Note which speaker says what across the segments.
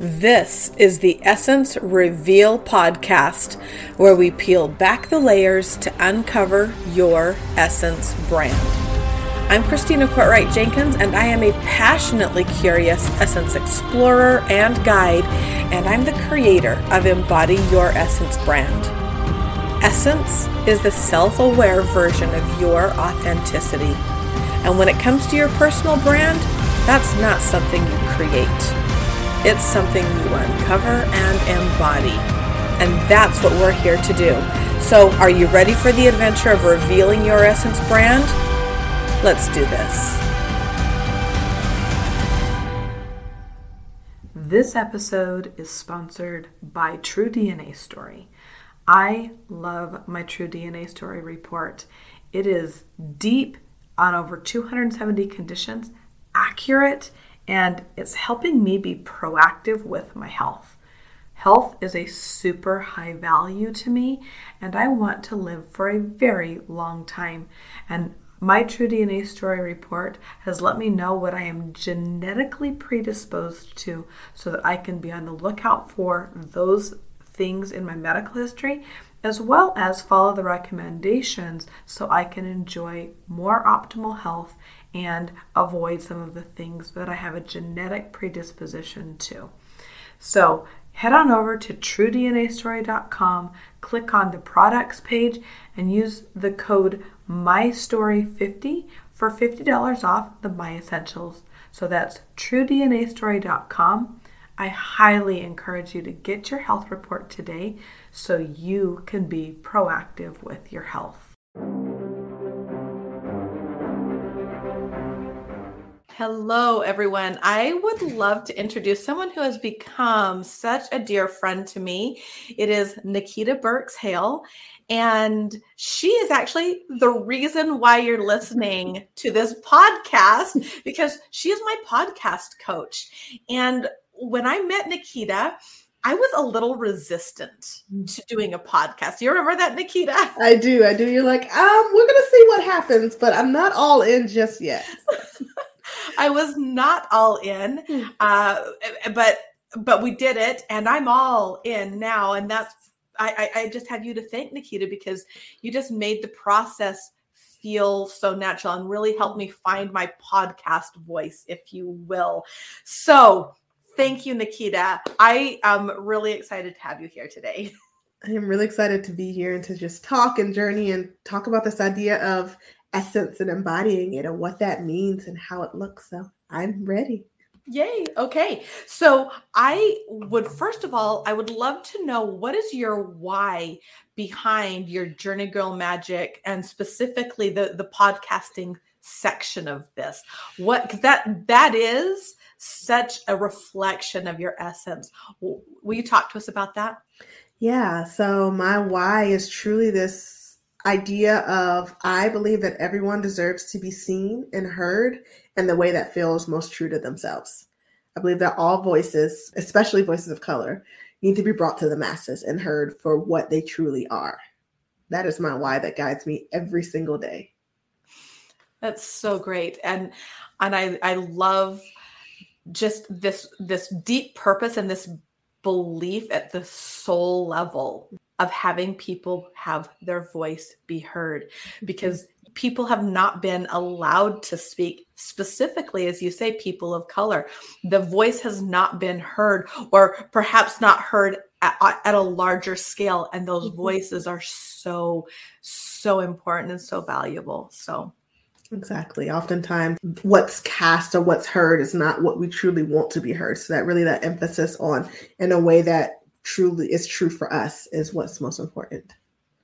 Speaker 1: This is the Essence Reveal podcast, where we peel back the layers to uncover your Essence brand. I'm Christina Courtwright Jenkins, and I am a passionately curious Essence explorer and guide, and I'm the creator of Embody Your Essence brand. Essence is the self aware version of your authenticity. And when it comes to your personal brand, that's not something you create. It's something you uncover and embody. And that's what we're here to do. So, are you ready for the adventure of revealing your essence brand? Let's do this. This episode is sponsored by True DNA Story. I love my True DNA Story report. It is deep on over 270 conditions, accurate, and it's helping me be proactive with my health. Health is a super high value to me, and I want to live for a very long time. And my True DNA Story report has let me know what I am genetically predisposed to so that I can be on the lookout for those things in my medical history as well as follow the recommendations so I can enjoy more optimal health and avoid some of the things that I have a genetic predisposition to. So, head on over to truednastory.com, click on the products page, and use the code MyStory50 for $50 off the My Essentials. So that's truednastory.com. I highly encourage you to get your health report today so you can be proactive with your health. Hello, everyone. I would love to introduce someone who has become such a dear friend to me. It is Nikita Burks Hale. And she is actually the reason why you're listening to this podcast because she is my podcast coach. And when I met Nikita, I was a little resistant to doing a podcast. Do you remember that, Nikita?
Speaker 2: I do. I do. You're like, um, we're gonna see what happens, but I'm not all in just yet.
Speaker 1: I was not all in, hmm. uh, but but we did it, and I'm all in now, and that's I, I just have you to thank, Nikita, because you just made the process feel so natural and really helped me find my podcast voice, if you will. So thank you, Nikita. I am really excited to have you here today.
Speaker 2: I am really excited to be here and to just talk and journey and talk about this idea of essence and embodying it and what that means and how it looks. So I'm ready.
Speaker 1: Yay. Okay. So I would, first of all, I would love to know what is your why behind your JourneyGurl Magic and specifically the, the podcasting section of this. What, that, that is such a reflection of your essence. Will you talk to us about that?
Speaker 2: Yeah. So my why is truly this idea of I believe that everyone deserves to be seen and heard in the way that feels most true to themselves. I believe that all voices, especially voices of color, need to be brought to the masses and heard for what they truly are. That is my why that guides me every single day.
Speaker 1: That's so great. And and I I love just this this deep purpose and this belief at the soul level of having people have their voice be heard mm-hmm. because people have not been allowed to speak specifically as you say people of color the voice has not been heard or perhaps not heard at, at a larger scale and those mm-hmm. voices are so so important and so valuable so
Speaker 2: Exactly. Oftentimes, what's cast or what's heard is not what we truly want to be heard. So that really that emphasis on in a way that truly is true for us is what's most important.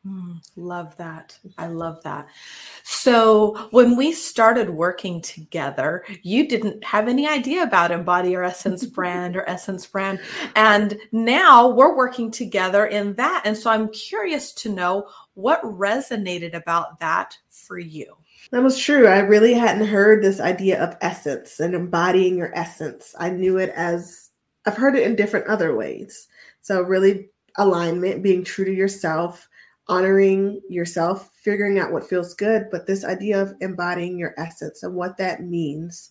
Speaker 1: Mm, love that. I love that. So, when we started working together, you didn't have any idea about Embody Your Essence brand or Essence brand. And now we're working together in that. And so, I'm curious to know what resonated about that for you.
Speaker 2: That was true. I really hadn't heard this idea of essence and embodying your essence. I knew it as I've heard it in different other ways. So, really, alignment, being true to yourself, honoring yourself, figuring out what feels good, but this idea of embodying your essence and what that means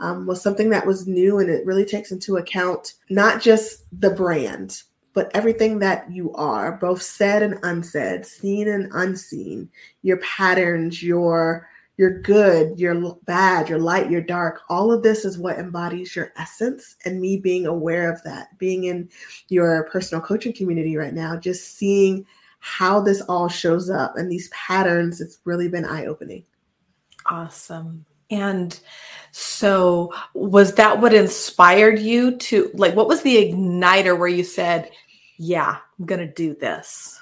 Speaker 2: um, was something that was new and it really takes into account not just the brand, but everything that you are, both said and unsaid, seen and unseen, your patterns, your your good, your bad, your light, your dark, all of this is what embodies your essence. And me being aware of that, being in your personal coaching community right now, just seeing how this all shows up and these patterns, it's really been eye opening.
Speaker 1: Awesome. And so, was that what inspired you to like, what was the igniter where you said, Yeah, I'm going to do this?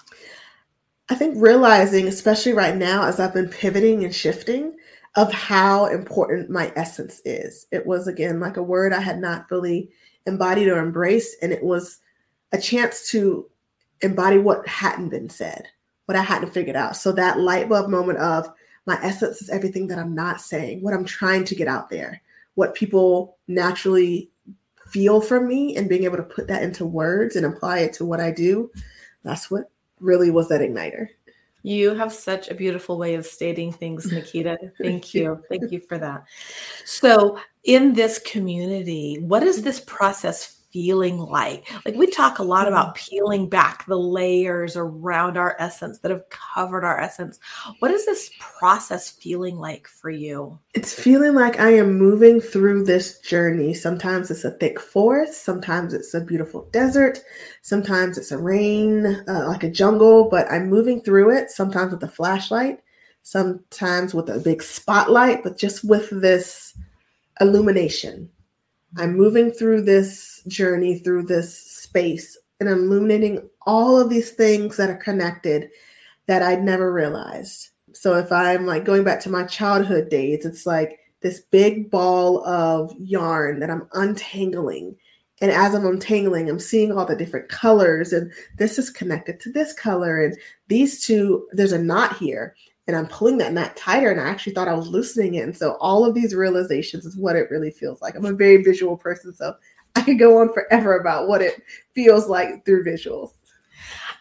Speaker 2: I think realizing, especially right now, as I've been pivoting and shifting, of how important my essence is. It was, again, like a word I had not fully embodied or embraced. And it was a chance to embody what hadn't been said, what I hadn't figured out. So that light bulb moment of my essence is everything that I'm not saying, what I'm trying to get out there, what people naturally feel from me, and being able to put that into words and apply it to what I do. That's what really was that igniter.
Speaker 1: You have such a beautiful way of stating things, Nikita. Thank you. Thank you for that. So, in this community, what is this process feeling like? Like we talk a lot about mm-hmm. peeling back the layers around our essence that have covered our essence. What is this process feeling like for you?
Speaker 2: It's feeling like I am moving through this journey. Sometimes it's a thick forest, sometimes it's a beautiful desert, sometimes it's a rain, uh, like a jungle, but I'm moving through it, sometimes with a flashlight, sometimes with a big spotlight, but just with this illumination I'm moving through this journey, through this space, and I'm illuminating all of these things that are connected that I'd never realized. So if I'm like going back to my childhood days, it's like this big ball of yarn that I'm untangling. And as I'm untangling, I'm seeing all the different colors, and this is connected to this color, and these two, there's a knot here and I'm pulling that knot tighter. And I actually thought I was loosening it. And so all of these realizations is what it really feels like. I'm a very visual person, so I could go on forever about what it feels like through visuals.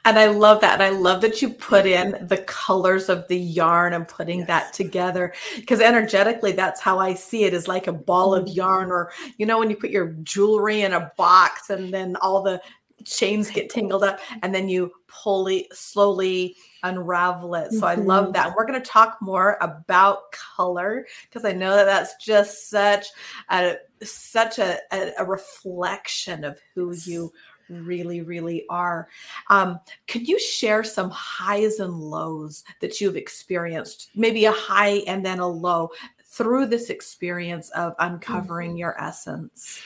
Speaker 1: And I love that. And I love that you put in the colors of the yarn and putting yes. that together. Because energetically, that's how I see it is like a ball of mm-hmm. yarn, or you know, when you put your jewelry in a box and then all the chains get tangled up and then you pull it slowly unravel it. So mm-hmm. I love mm-hmm. that. We're going to talk more about color because I know that that's just such a such a, a, a reflection of who you really really are um, could you share some highs and lows that you've experienced maybe a high and then a low through this experience of uncovering mm-hmm. your essence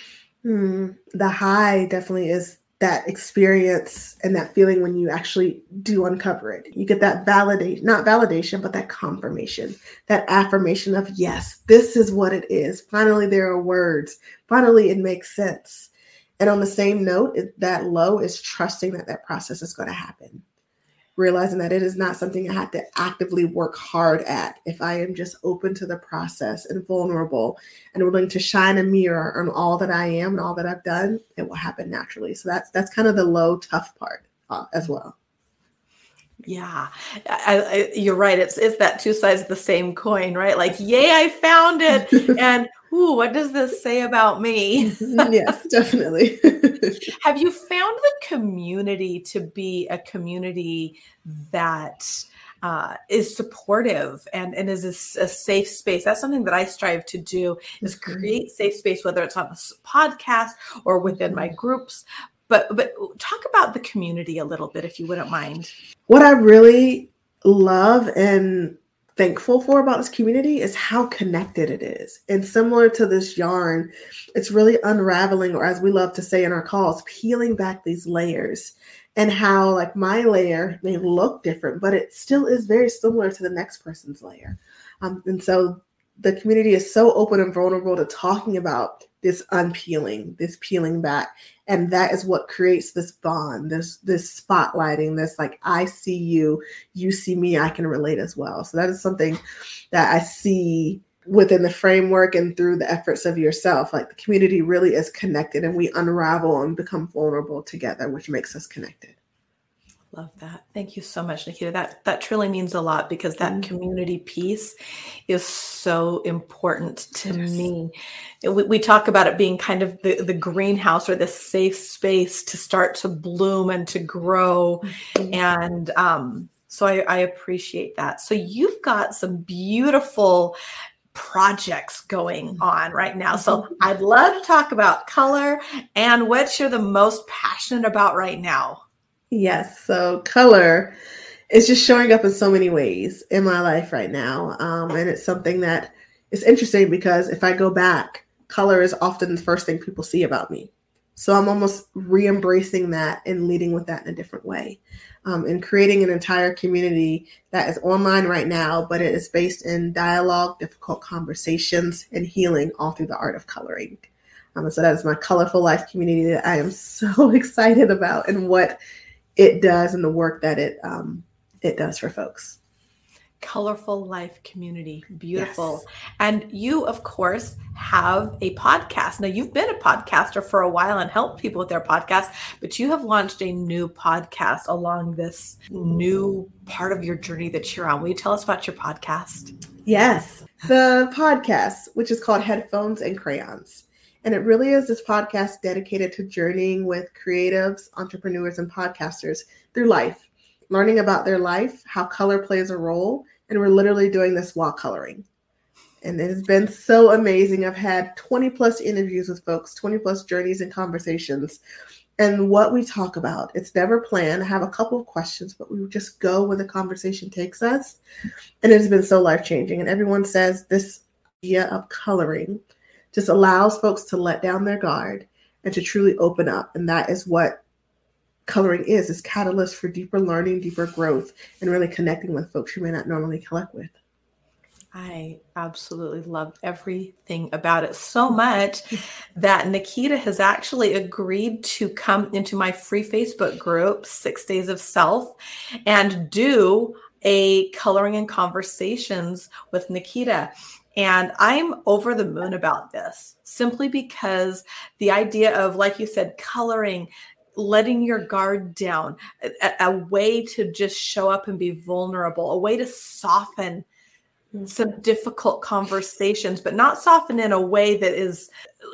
Speaker 2: mm, the high definitely is that experience and that feeling when you actually do uncover it. You get that validation, not validation, but that confirmation, that affirmation of, yes, this is what it is. Finally, there are words. Finally, it makes sense. And on the same note, that low is trusting that that process is going to happen realizing that it is not something I have to actively work hard at. If I am just open to the process and vulnerable and willing to shine a mirror on all that I am and all that I've done, it will happen naturally. So that's that's kind of the low tough part uh, as well.
Speaker 1: Yeah, I, I, you're right. It's it's that two sides of the same coin, right? Like, yay, I found it, and ooh, what does this say about me?
Speaker 2: yes, definitely.
Speaker 1: Have you found the community to be a community that uh, is supportive and, and is a, a, safe space? That's something that I strive to do is mm-hmm. create safe space, whether it's on a podcast or within my mm-hmm. groups. But but talk about the community a little bit, if you wouldn't mind.
Speaker 2: What I really love and thankful for about this community is how connected it is. And similar to this yarn, it's really unraveling, or as we love to say in our calls, peeling back these layers and how, like, my layer may look different, but it still is very similar to the next person's layer. Um, and so the community is so open and vulnerable to talking about this unpeeling, this peeling back. And that is what creates this bond, this this spotlighting, this like I see you, you see me, I can relate as well. So that is something that I see within the framework and through the efforts of yourself. Like the community really is connected and we unravel and become vulnerable together, which makes us connected.
Speaker 1: Love that. Thank you so much, Nikita. That that truly means a lot because that mm-hmm. community piece is so important to yes. me. We, we, talk about it being kind of the, the greenhouse or the safe space to start to bloom and to grow. Mm-hmm. And um, so I, I appreciate that. So you've got some beautiful projects going mm-hmm. on right now. So mm-hmm. I'd love to talk about color and what you're the most passionate about right now.
Speaker 2: Yes. So color is just showing up in so many ways in my life right now. Um, and it's something that is interesting because if I go back, color is often the first thing people see about me. So I'm almost re embracing that and leading with that in a different way um, and creating an entire community that is online right now, but it is based in dialogue, difficult conversations, and healing all through the art of coloring. Um, so that is my colorful life community that I am so excited about and what it does and the work that it um, it does for folks
Speaker 1: colorful life community. Beautiful. Yes. And you, of course, have a podcast. Now, you've been a podcaster for a while and helped people with their podcast, but you have launched a new podcast along this new part of your journey that you're on. Will you tell us about your podcast?
Speaker 2: Yes. The podcast, which is called Headphones and Crayons. And it really is this podcast dedicated to journeying with creatives, entrepreneurs, and podcasters through life, learning about their life, how color plays a role, and we're literally doing this while coloring. And it has been so amazing. I've had 20 plus interviews with folks, 20 plus journeys and conversations. And what we talk about, it's never planned. I have a couple of questions, but we just go where the conversation takes us. And it has been so life changing. And everyone says this idea of coloring just allows folks to let down their guard and to truly open up. And that is what coloring is is catalyst for deeper learning deeper growth and really connecting with folks you may not normally connect with
Speaker 1: I absolutely love everything about it so much that Nikita has actually agreed to come into my free Facebook group, Six Days of Self, and do a coloring and conversations with Nikita. And I'm over the moon about this simply because the idea of, like you said, coloring, letting your guard down, a, a, way to just show up and be vulnerable, a way to soften mm. some difficult conversations, but not soften in a way that is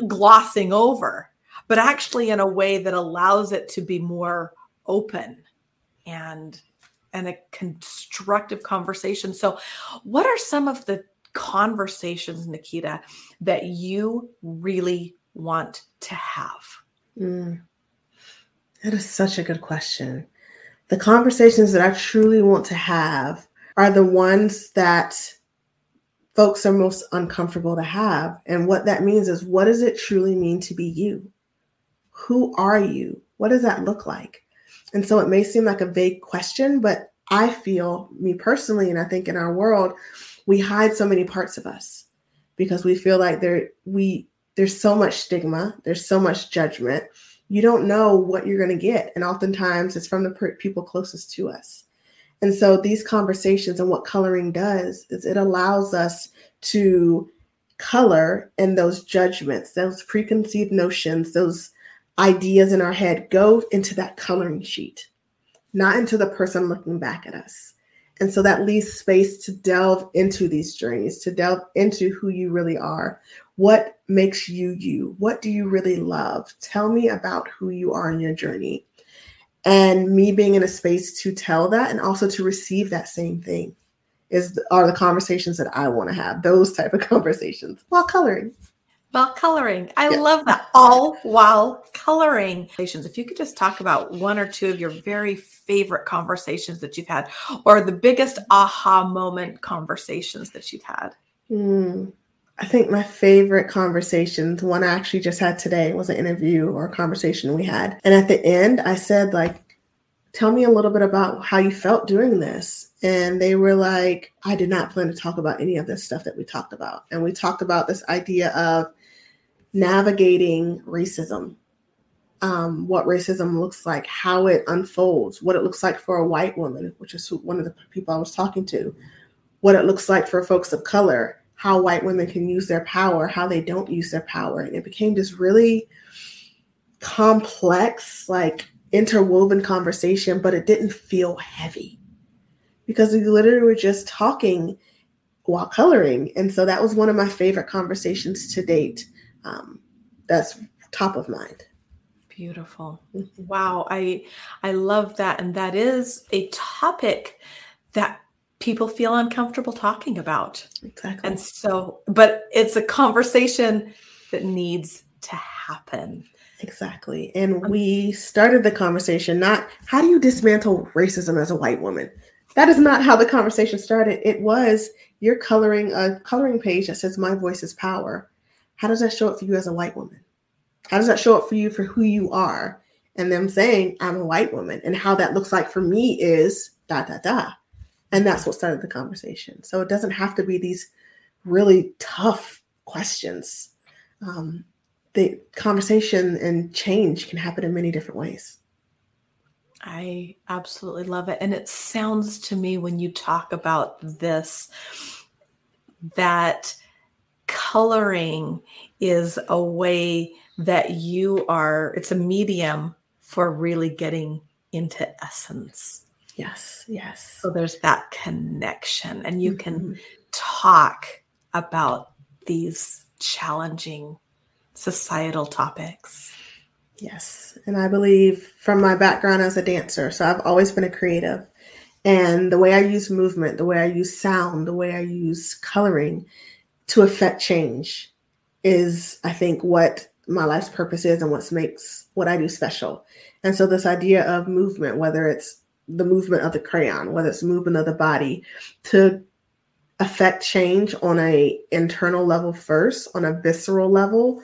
Speaker 1: glossing over, but actually in a way that allows it to be more open and and a constructive conversation. So, what are some of the conversations, Nikita, that you really want to have? Mm.
Speaker 2: That is such a good question. The conversations that I truly want to have are the ones that folks are most uncomfortable to have. And what that means is what does it truly mean to be you? Who are you? What does that look like? And so it may seem like a vague question, but I feel, me personally, and I think in our world, we hide so many parts of us because we feel like there we there's so much stigma, there's so much judgment, you don't know what you're going to get. And oftentimes it's from the per- people closest to us. And so these conversations and what coloring does is it allows us to color and those judgments, those preconceived notions, those ideas in our head go into that coloring sheet, not into the person looking back at us. And so that leaves space to delve into these journeys, to delve into who you really are. What makes you you? What do you really love? Tell me about who you are in your journey. And me being in a space to tell that and also to receive that same thing is are the conversations that I want to have. Those type of conversations while coloring.
Speaker 1: While coloring. I yeah. love that. All while coloring. If you could just talk about one or two of your very favorite conversations that you've had, or the biggest aha moment conversations that you've had.
Speaker 2: Mm, I think my favorite conversations, one I actually just had today, was an interview or a conversation we had. And at the end, I said, like, tell me a little bit about how you felt doing this. And they were like, I did not plan to talk about any of this stuff that we talked about. And we talked about this idea of navigating racism, um, what racism looks like, how it unfolds, what it looks like for a white woman, which is one of the people I was talking to, what it looks like for folks of color, how white women can use their power, how they don't use their power. And it became this really complex, like interwoven conversation, but it didn't feel heavy because we literally were just talking while coloring. And so that was one of my favorite conversations to date. Um, that's top of mind.
Speaker 1: Beautiful. Wow. I I love that. And that is a topic that people feel uncomfortable talking about.
Speaker 2: Exactly.
Speaker 1: And so, but it's a conversation that needs to happen.
Speaker 2: Exactly. And we started the conversation not how do you dismantle racism as a white woman? That is not how the conversation started. It was you're coloring a coloring page that says my voice is power. How does that show up for you as a white woman? How does that show up for you for who you are? And them saying, I'm a white woman. And how that looks like for me is da da da. And that's what started the conversation. So it doesn't have to be these really tough questions. Um, the conversation and change can happen in many different ways.
Speaker 1: I absolutely love it. And it sounds to me when you talk about this that coloring is a way that you are, it's a medium for really getting into essence.
Speaker 2: Yes, yes.
Speaker 1: So there's that connection, and you can
Speaker 2: Mm-hmm.
Speaker 1: talk about these challenging societal topics.
Speaker 2: Yes. And I believe from my background as a dancer, so I've always been a creative. And the way I use movement, the way I use sound, the way I use coloring to affect change is, I think, what my life's purpose is and what makes what I do special. And so, this idea of movement, whether it's the movement of the crayon, whether it's movement of the body, to affect change on a internal level first, on a visceral level,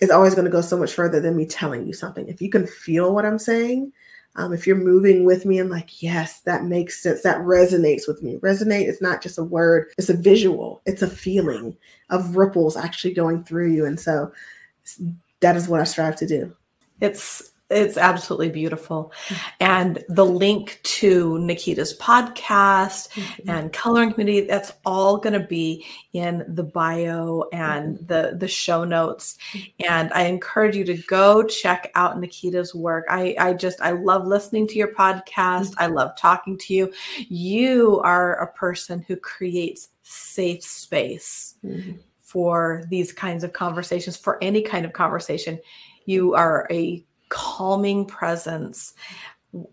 Speaker 2: is always going to go so much further than me telling you something. If you can feel what I'm saying, um, if you're moving with me and like, yes, that makes sense, that resonates with me. Resonate is not just a word, it's a visual, it's a feeling of ripples actually going through you. And so that is what I strive to do.
Speaker 1: It's it's absolutely beautiful. And the link to Nikita's podcast
Speaker 2: Mm-hmm.
Speaker 1: and coloring community, that's all going to be in the bio and the the show notes. And I encourage you to go check out Nikita's work. I I just I love listening to your podcast. I love talking to you. You are a person who creates safe space
Speaker 2: Mhm.
Speaker 1: for these kinds of conversations, for any kind of conversation. You are a calming presence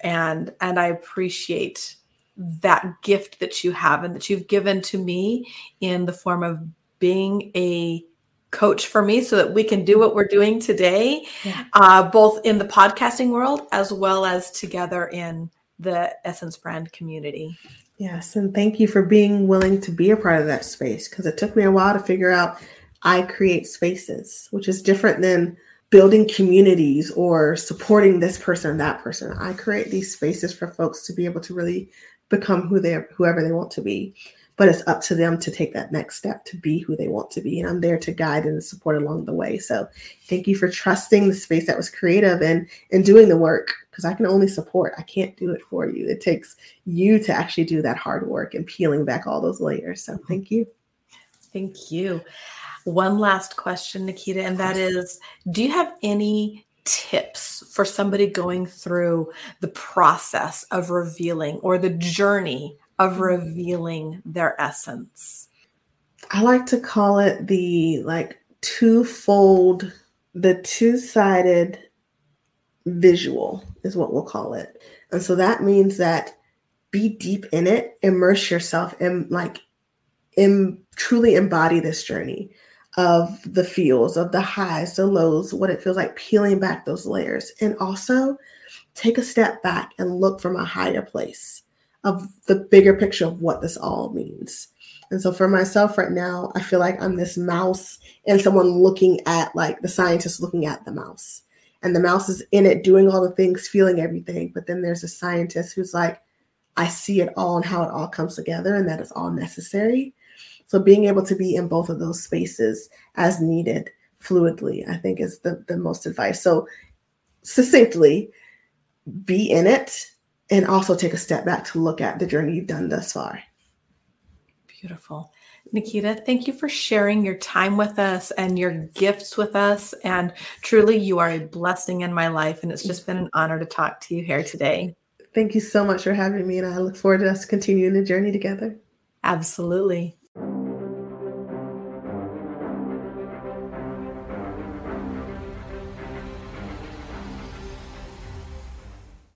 Speaker 1: and and I appreciate that gift that you have and that you've given to me in the form of being a coach for me so that we can do what we're doing today
Speaker 2: Yeah.
Speaker 1: uh, both in the podcasting world as well as together in the essence brand community
Speaker 2: Yes, and thank you for being willing to be a part of that space because it took me a while to figure out I create spaces, which is different than building communities or supporting this person, that person. I create these spaces for folks to be able to really become who they whoever they want to be. But it's up to them to take that next step to be who they want to be. And I'm there to guide and support along the way. So thank you for trusting the space that was creative and and doing the work because I can only support. I can't do it for you. It takes you to actually do that hard work and peeling back all those layers. So mm-hmm. thank you.
Speaker 1: Thank you. One last question, Nikita, and that is Do you have any tips for somebody going through the process of revealing or the journey of mm-hmm. revealing their essence?
Speaker 2: I like to call it the like twofold, the two-sided visual is what we'll call it. And so that means that be deep in it, immerse yourself and like in truly embody this journey of the feels, of the highs, the lows, what it feels like peeling back those layers. And also take a step back and look from a higher place of the bigger picture of what this all means. And so for myself right now, I feel like I'm this mouse and someone looking at like the scientist looking at the mouse. And the mouse is in it doing all the things, feeling everything. But then there's a scientist who's like, I see it all and how it all comes together and that is all necessary. So being able to be in both of those spaces as needed fluidly, I think is the, the most advice. So succinctly, be in it and also take a step back to look at the journey you've done thus far.
Speaker 1: Beautiful. Nikita, thank you for sharing your time with us and your gifts with us. And truly, you are a blessing in my life. And it's just been an honor to talk to you here today.
Speaker 2: Thank you so much for having me. And I look forward to us continuing the journey together.
Speaker 1: Absolutely.